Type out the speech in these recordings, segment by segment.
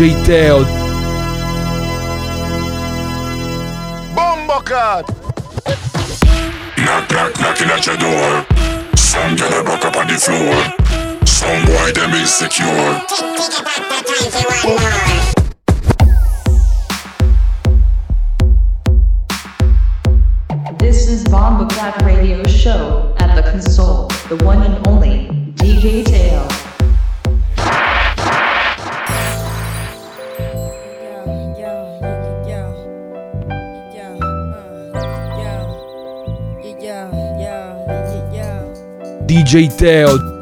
DJ Teo. Bombocat. Knock, knock, knocking at your door. Some girl a buck up on the floor. Some boy them insecure. This is Bomba Cat Radio Show at the console, the one and only DJ DJ Teo.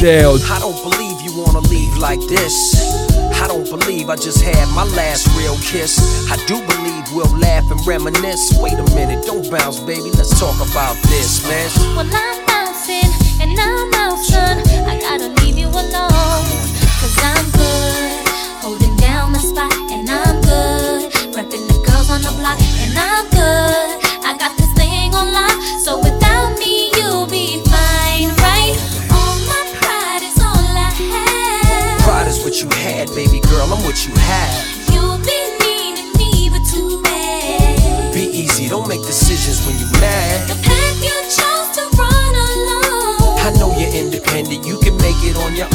DJ I don't believe you wanna leave like this. I don't believe I just had my last real kiss. I do believe we'll laugh and reminisce. Wait a minute, don't bounce, baby. Let's talk about this, man. Well, I'm bouncing and I'm out, son. I gotta leave you alone. Have. You'll be needing me, but too bad. Be easy, don't make decisions when you're mad. The path you chose to run alone. I know you're independent, you can make it on your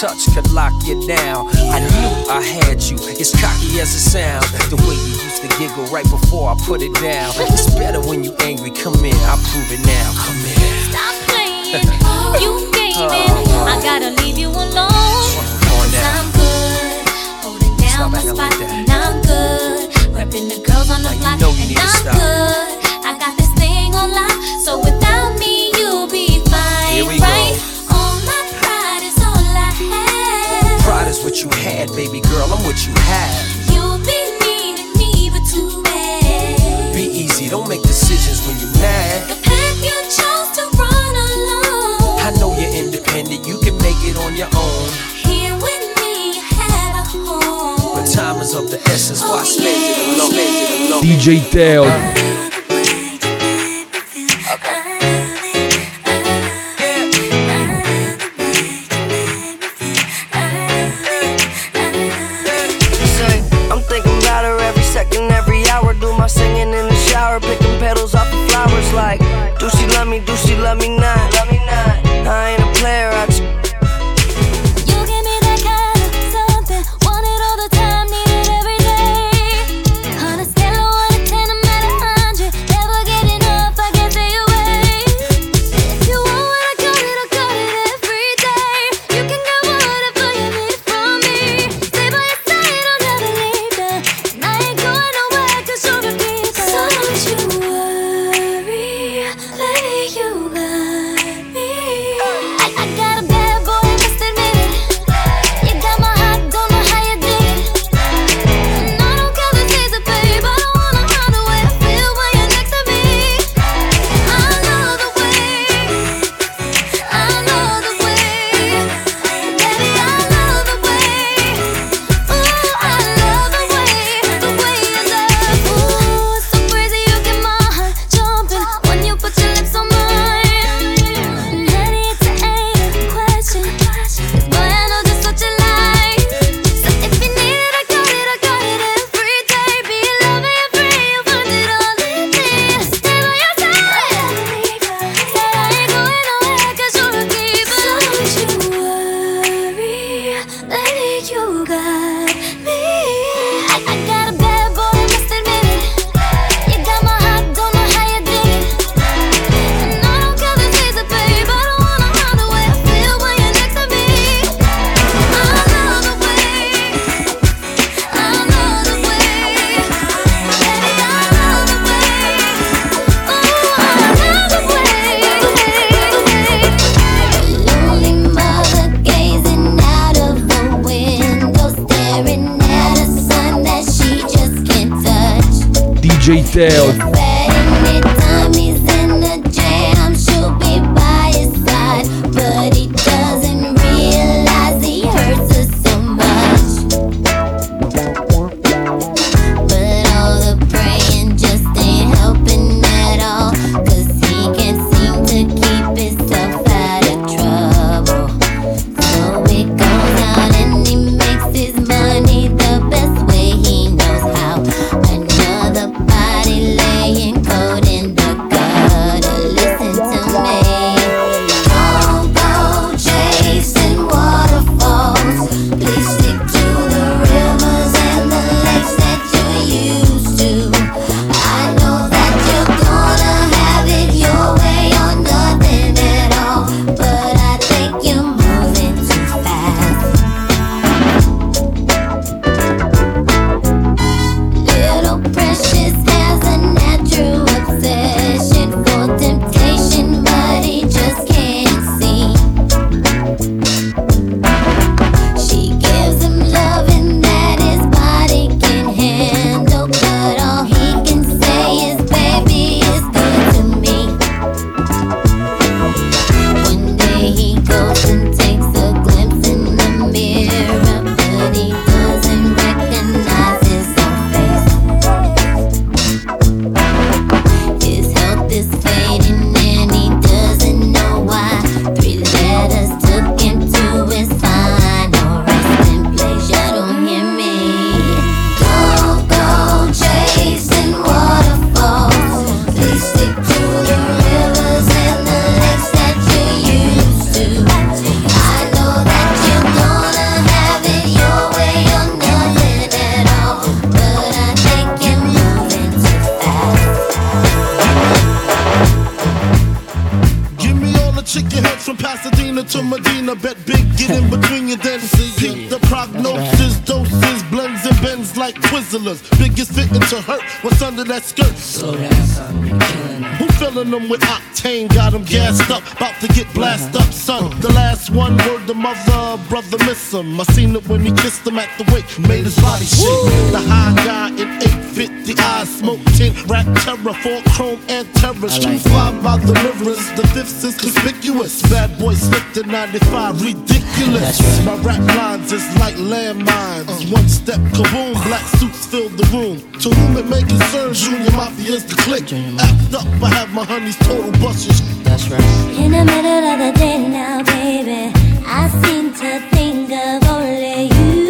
touch could lock you down. I knew I had you, it's cocky as it sounds. The way you used to giggle right before I put it down. It's better when you angry, come in, I'll prove it now. Come in. Stop playing. you gave in. Oh. I gotta leave you alone. Cause. I'm good. Holding down Stop my spot. like and I'm good. Repping the girls on the Now you block. know you and I'm good. I got this thing on lock. So without what you had, baby girl, I'm what you have. You'll be needing me, but too bad. Be easy, don't make decisions when you're mad. The path you chose to run alone. I know you're independent, you can make it on your own. Here with me, you had a home. But time is of the essence, why oh, spend it alone? Spend it alone. DJ Teo. 就该 detailed Hustlers, biggest victim to hurt. What's under that skirt? Slow down, son. You're killing filling them with octane, got them gassed up, about to get blasted up, son. The last one, word the mother, brother miss him. I seen it when he kissed him at the wake, made his body shake. The high guy in 850 eyes, smoke tint, rack terror, four chrome and terror. Street five by the mirrors, the fifth is conspicuous. Bad boy slipped in 95, ridiculous. My rap lines is like landmines. One step, kaboom, black suits fill the room. To whom it may concern, Junior Mafia is the click. Act up, I have my honeys total buses. That's right. In the middle of the day now, baby, I seem to think of only you.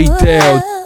DJ Teo.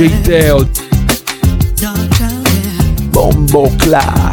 DJ Teo. Bombo Clat.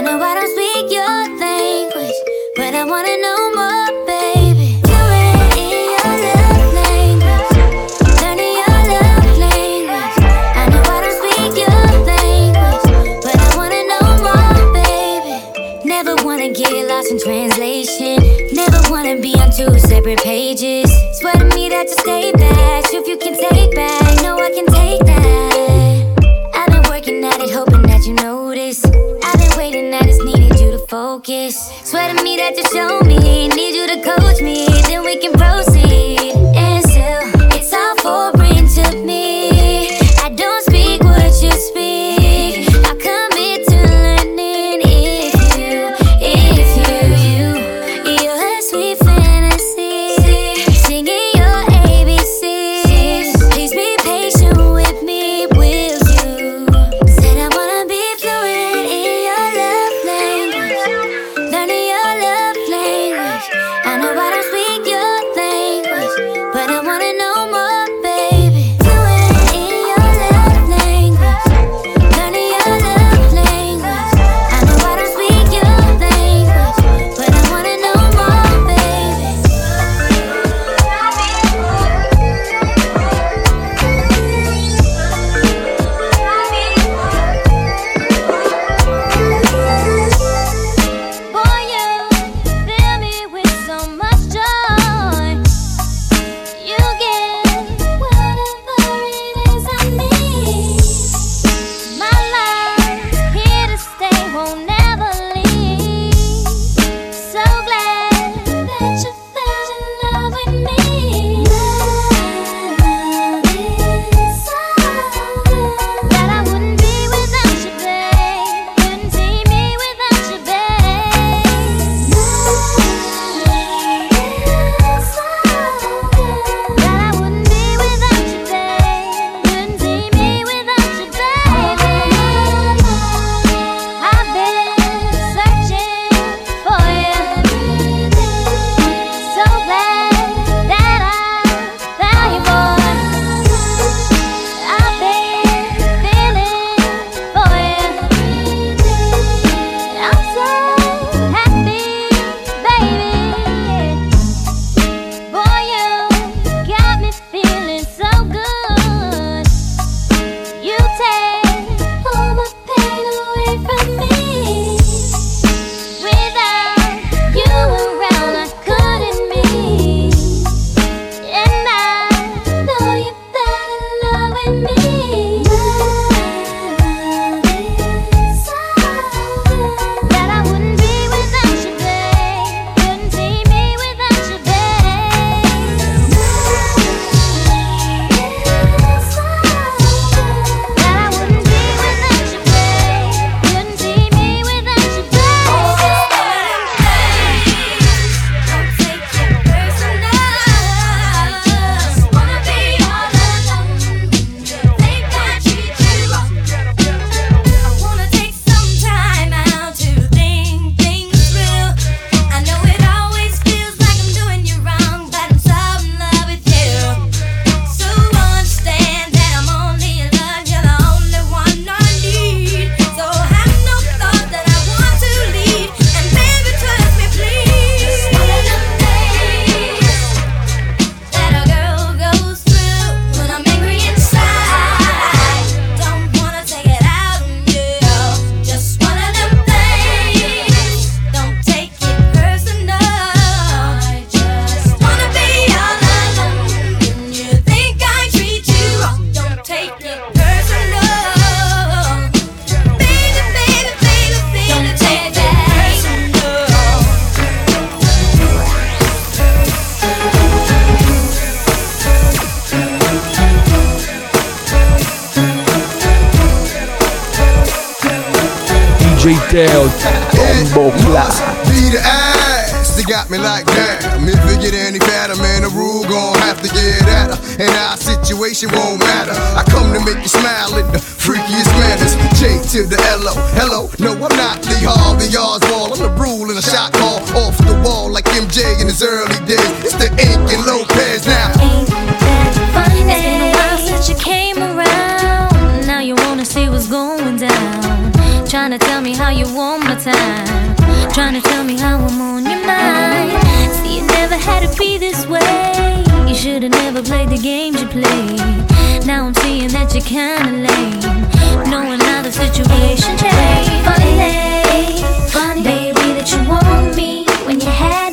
I know I don't speak your language, but I wanna know. that you show me. Need you to coach me. Teod. Bombo Must be the ass that got me like damn. If it get any fatter, man, the rule gon' have to get at her. And our situation won't matter. I come to make you smile in the freakiest manners. J to the L-O. Hello, no, I'm not Lee Harvey Oswald. I'm the rule in a shot call off the wall like MJ in his early days. It's the Inc. and Lopez now. Funny, it's been a while since you came Trying to tell me how you want my time. Trying to tell me how I'm on your mind. See, it never had to be this way. You should've never played the games you played. Now I'm seeing that you're kinda lame. Knowing how the situation changed. Funny, funny, baby, that you want me when you had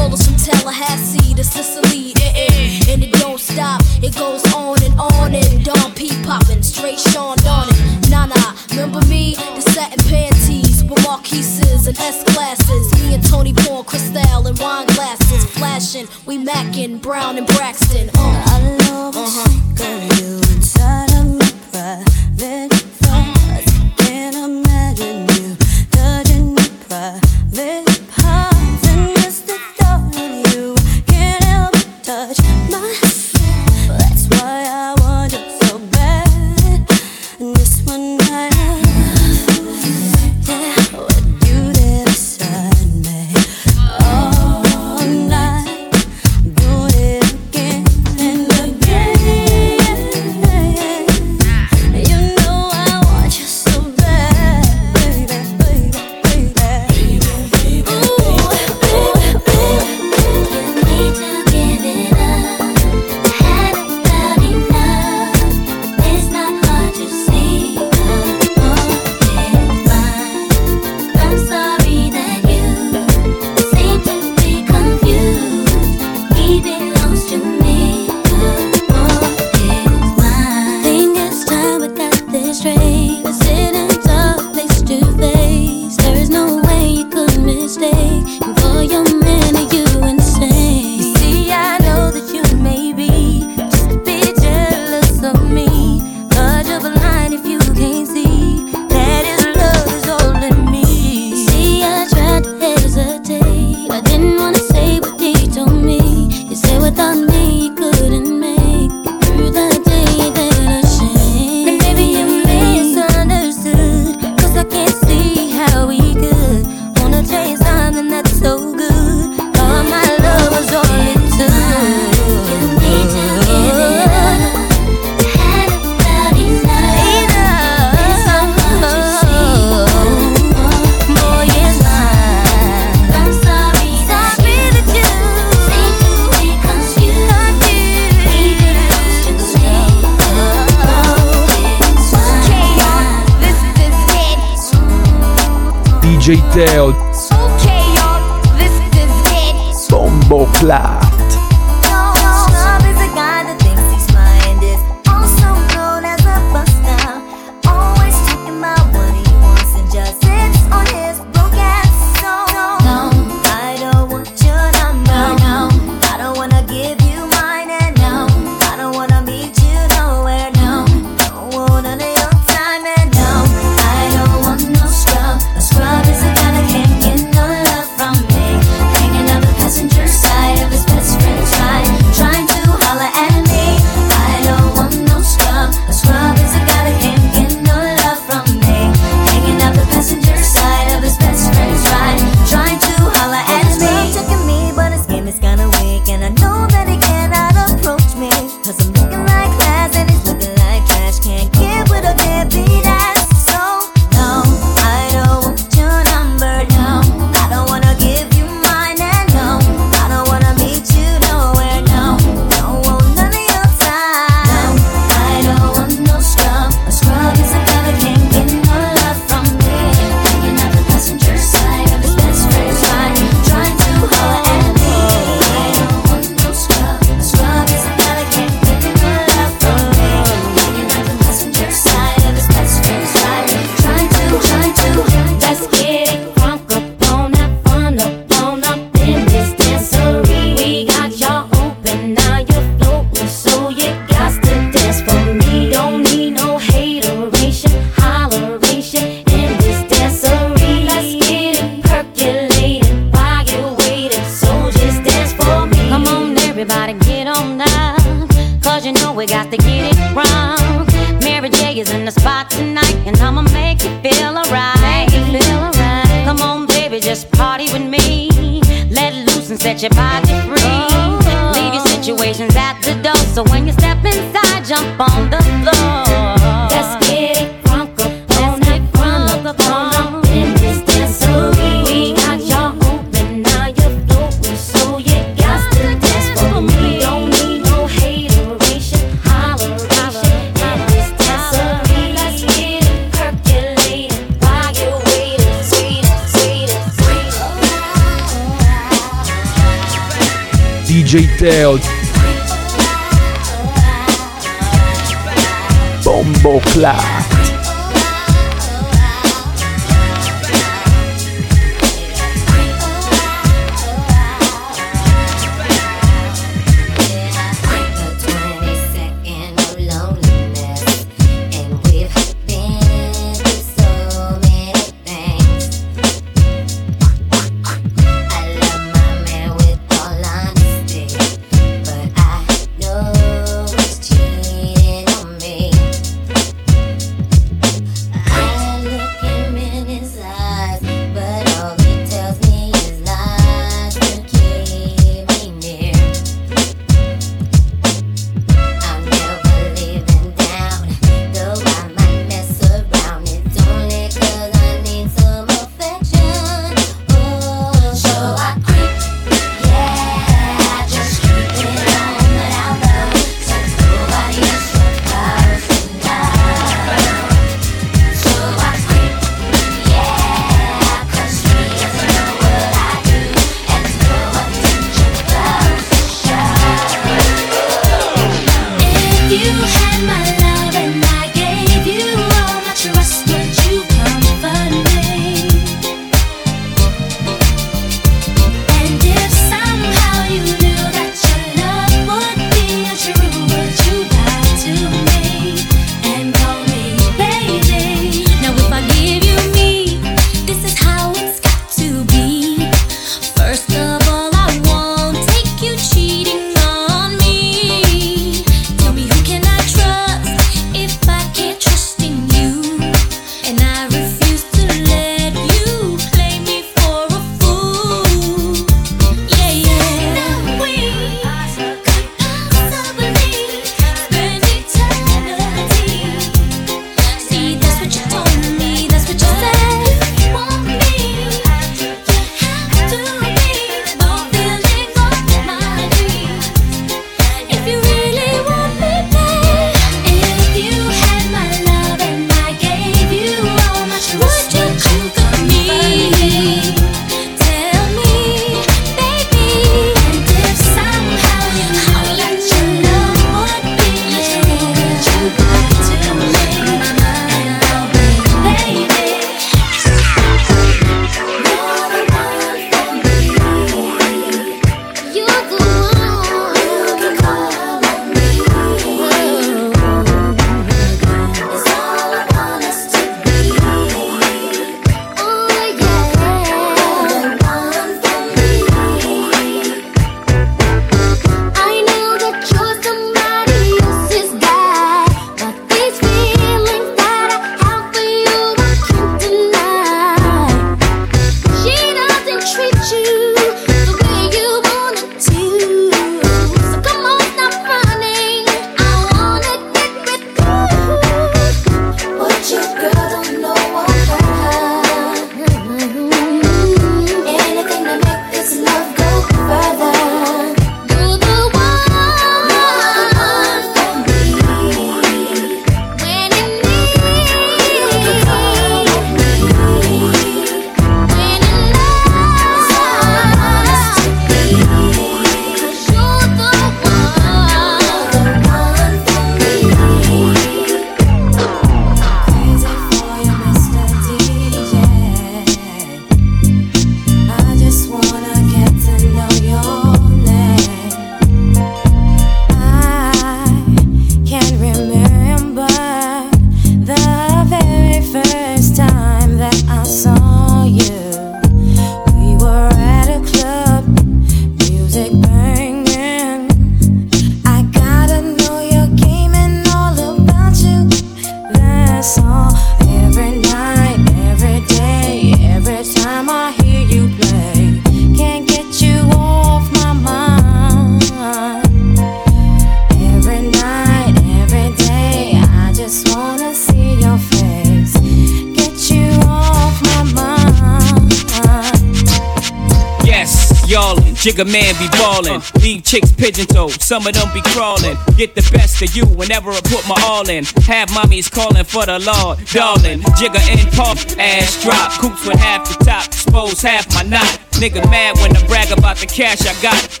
Jigga man be ballin', leave chicks pigeon toed, some of them be crawling. Get the best of you whenever I put my all in. Have mommies calling for the Lord, darling. Jigga and pump, ass drop, coops with half the top, expose half my knot. Nigga mad when I brag about the cash I got.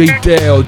DJ Teo,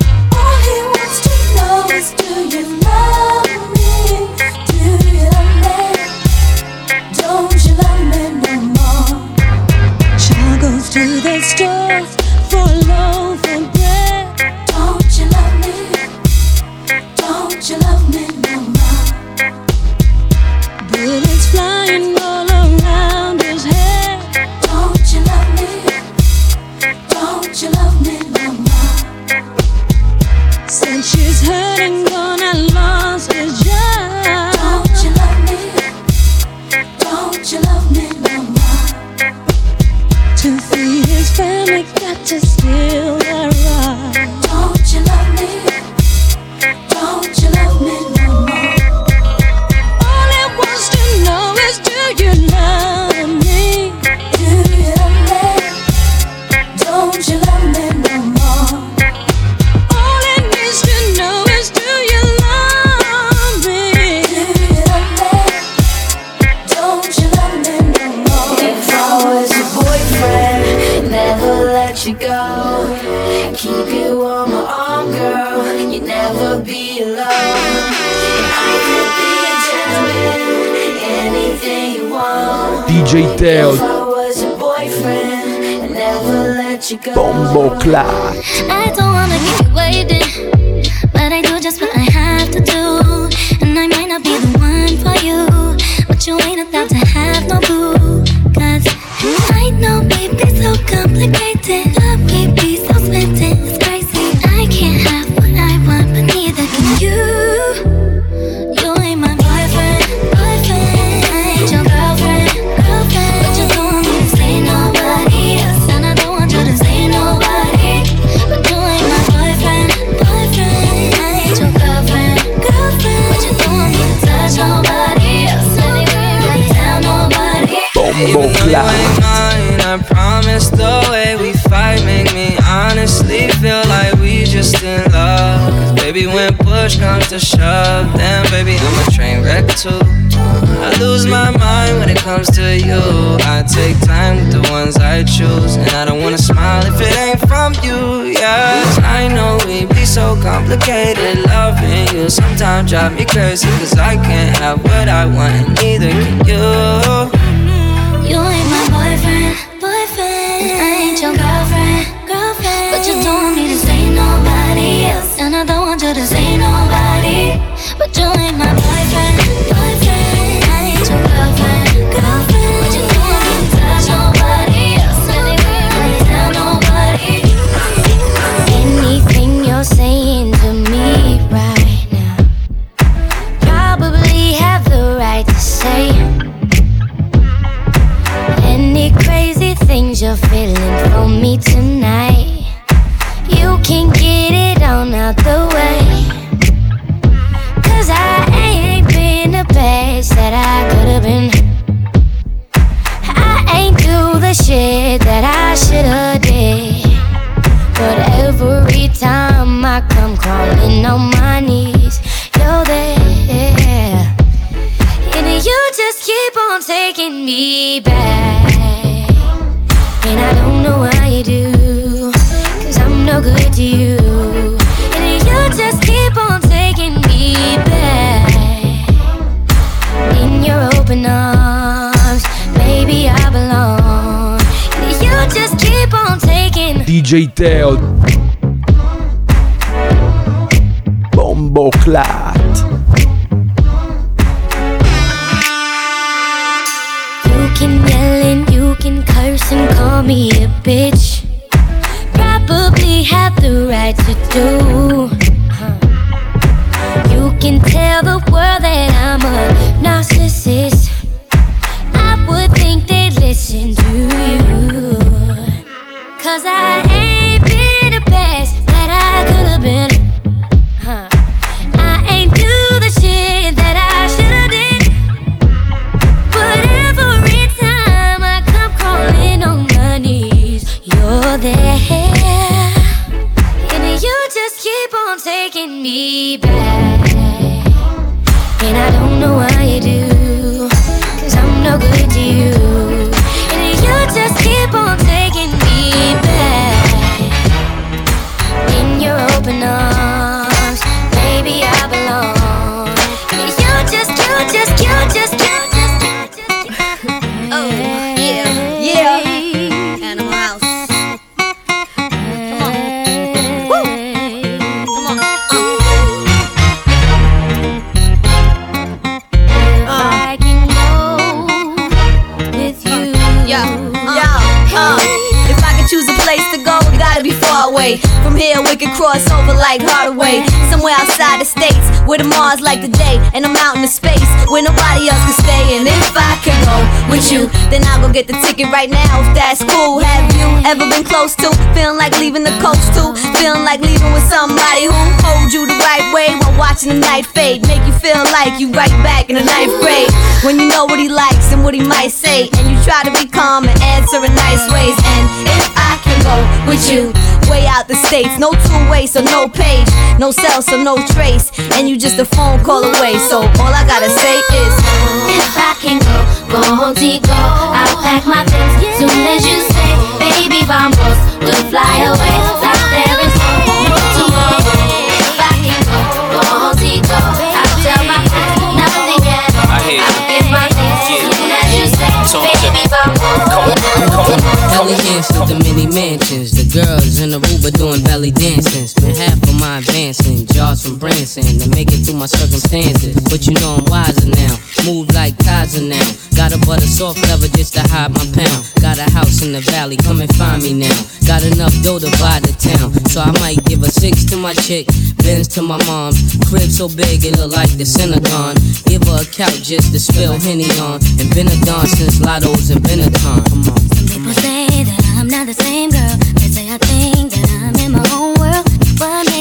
you go. Bombo Clat. I don't wanna keep you waiting, but I do just what I have to do. And I might not be the one for you, but you ain't about to have no boo. Cause I know we be so complicated, baby, when push comes to shove, then baby, I'm a train wreck too. I lose my mind when it comes to you. I take time with the ones I choose, and I don't wanna smile if it ain't from you. Yeah, I know we be so complicated. Loving you sometimes drive me crazy, cause I can't have what I want, and neither can you. You ain't my boyfriend. Feeling for me tonight? You can get it on out the way. Cause I ain't been the best that I could have been. I ain't do the shit that I should have did. But every time I come crawling on my knees, you're there. And you just keep on taking me back. And I don't know why you do, cause I'm no good to you. And you just keep on taking me back in your open arms. Maybe I belong. And you just keep on taking DJ Teo. Bombo. And call me a bitch. Probably have the right to do. You can tell the world that I'm a taking Here, we could cross over like Hardaway. Somewhere outside the states, where the Mars like the day, and I'm out in the space where nobody else can stay. And if I could go with you, then I'll go get the ticket right now. If that's cool, have you ever been close to feeling like leaving the coast too? Feeling like leaving with somebody who hold you the right way while watching the night fade, make you feel like you right back in the ninth grade when you know what he likes and what he might say, and you try to be calm and answer in nice ways. And if I can go with you, way out the states, no two way, so no page, no cell, so no trace, and you just a phone call away. So all I gotta say is, If I can go, go home, go. I'll pack my things soon as you say, baby, vamos, we'll fly away. Like there is no tomorrow. If I can go, go home, go. I'll tell my friends nothing at all. I hear you. I'll get my things soon as you say, Talk to baby, vamos. Belly dance with the mini mansions. The girls in the Aruba doing belly dancing. Spend half of my advancing. Jars from Branson to make it through my circumstances. But you know I'm wiser now. Move like Kaiser now. Got a butter soft leather just to hide my pound. Got a house in the valley, come and find me now. Got enough dough to buy the town. So I might give a six to my chick, Benz to my mom's. Crib so big it look like the Synagogue. Give her a couch just to spill Henny on. And been a dawn since Lotto's and Benetton. Come on. Some People say that I'm not the same girl. They say I think that I'm in my own world. What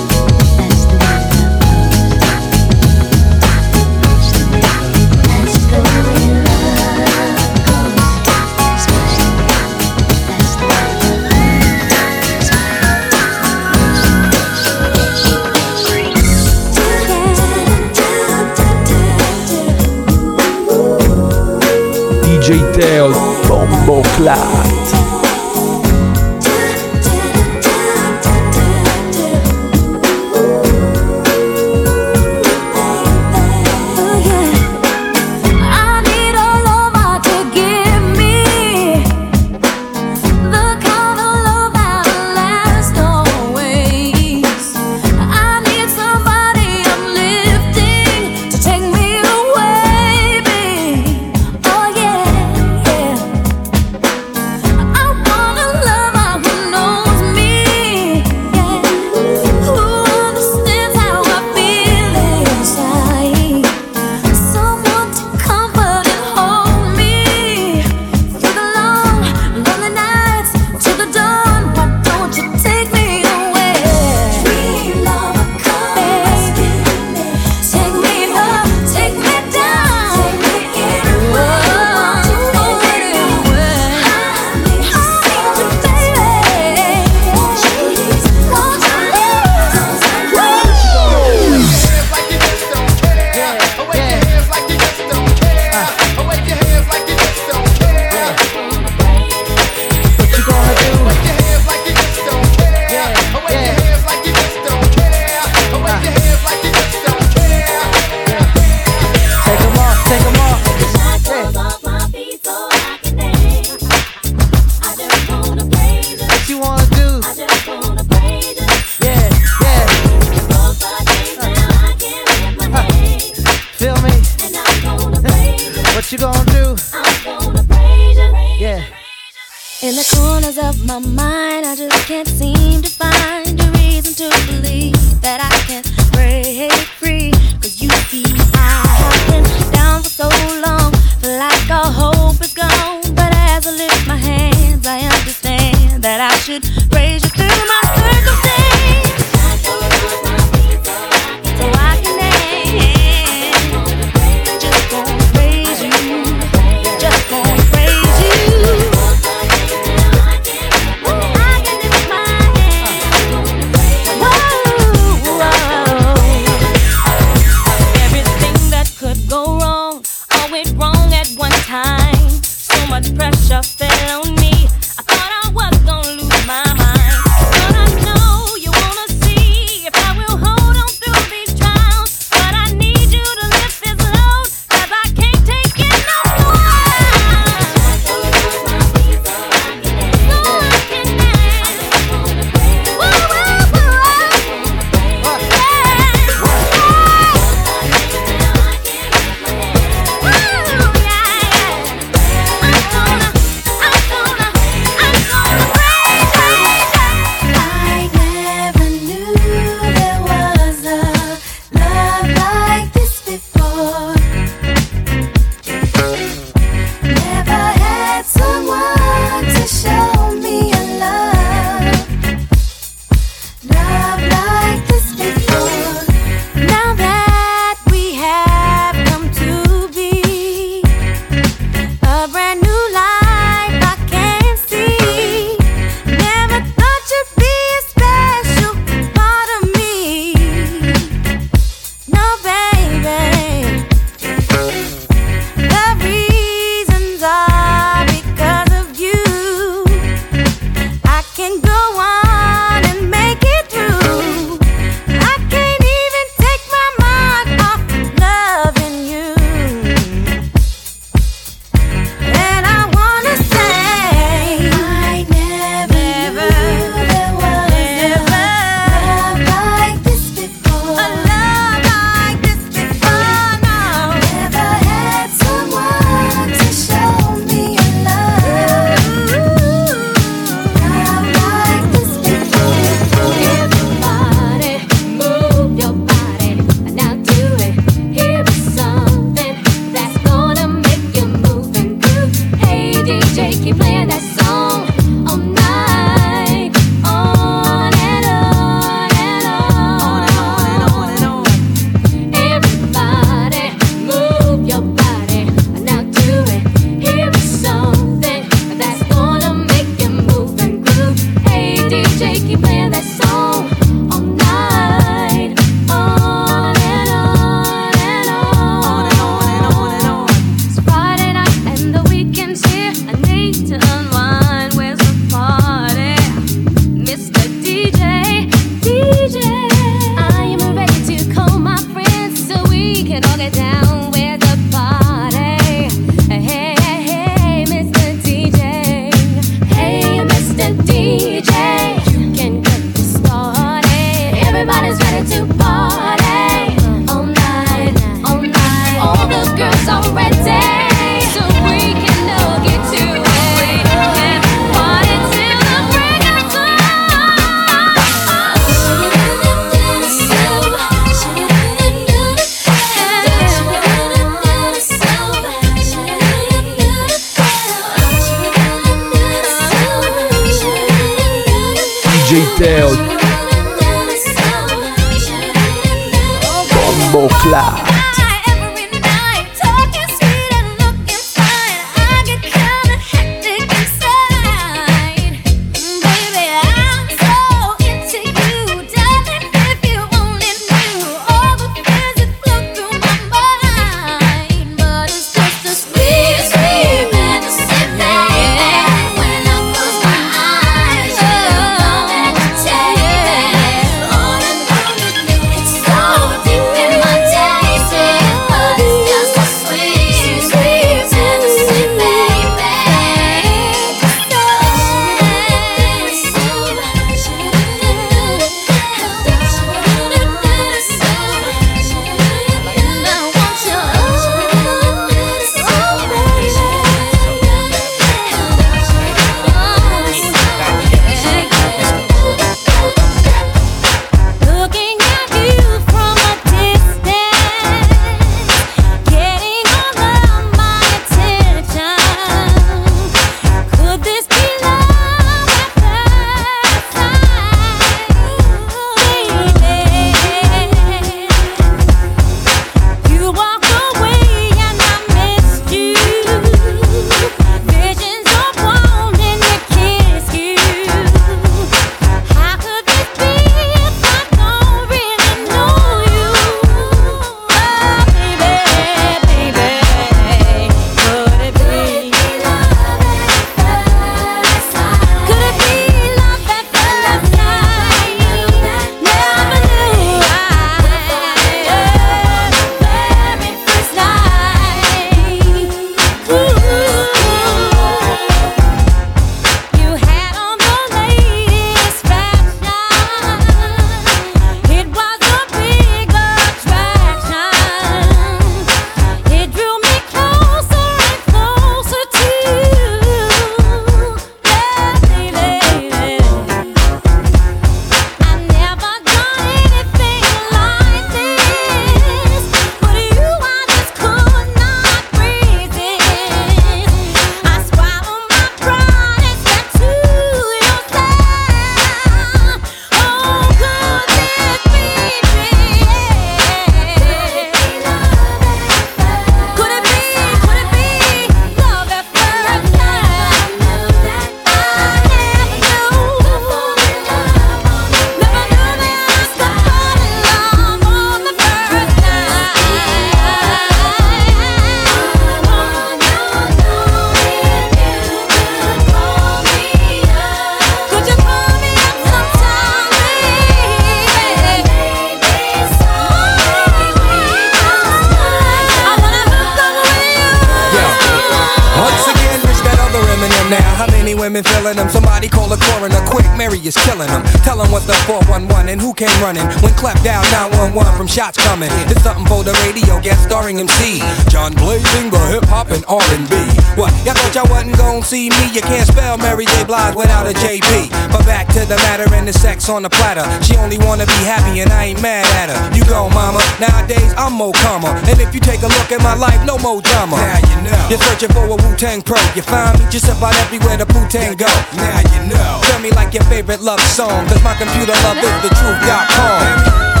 see me, you can't spell Mary J. Blige without a JP. But back to the matter and the sex on the platter. She only wanna be happy and I ain't mad at her. You go, mama. Nowadays I'm more calmer. And if you take a look at my life, no more drama. Now you know. You're searching for a Wu Tang pro. You find me just about everywhere the Wu Tang go. Now you know. Tell me like your favorite love song. Cause my computer love is the truth.com.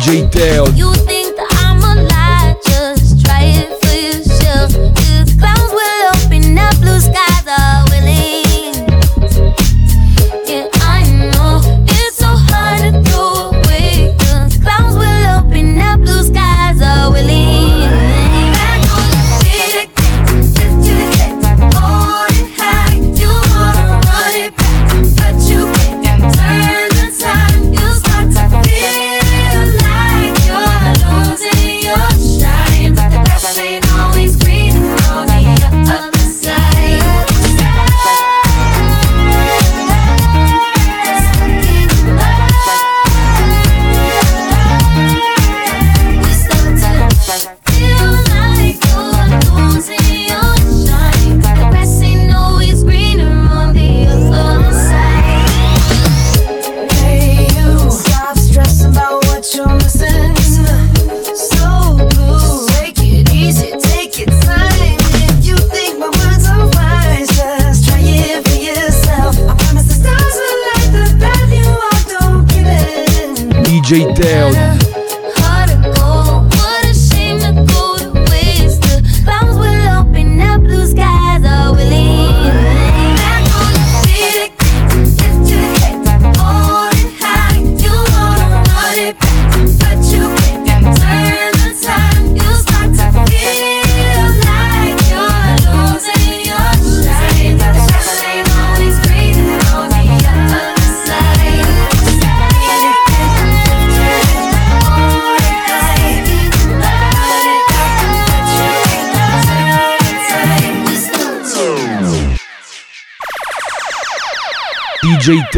DJ Teo.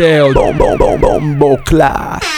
DJ Teo. Bombo, bombo, bombo, clap.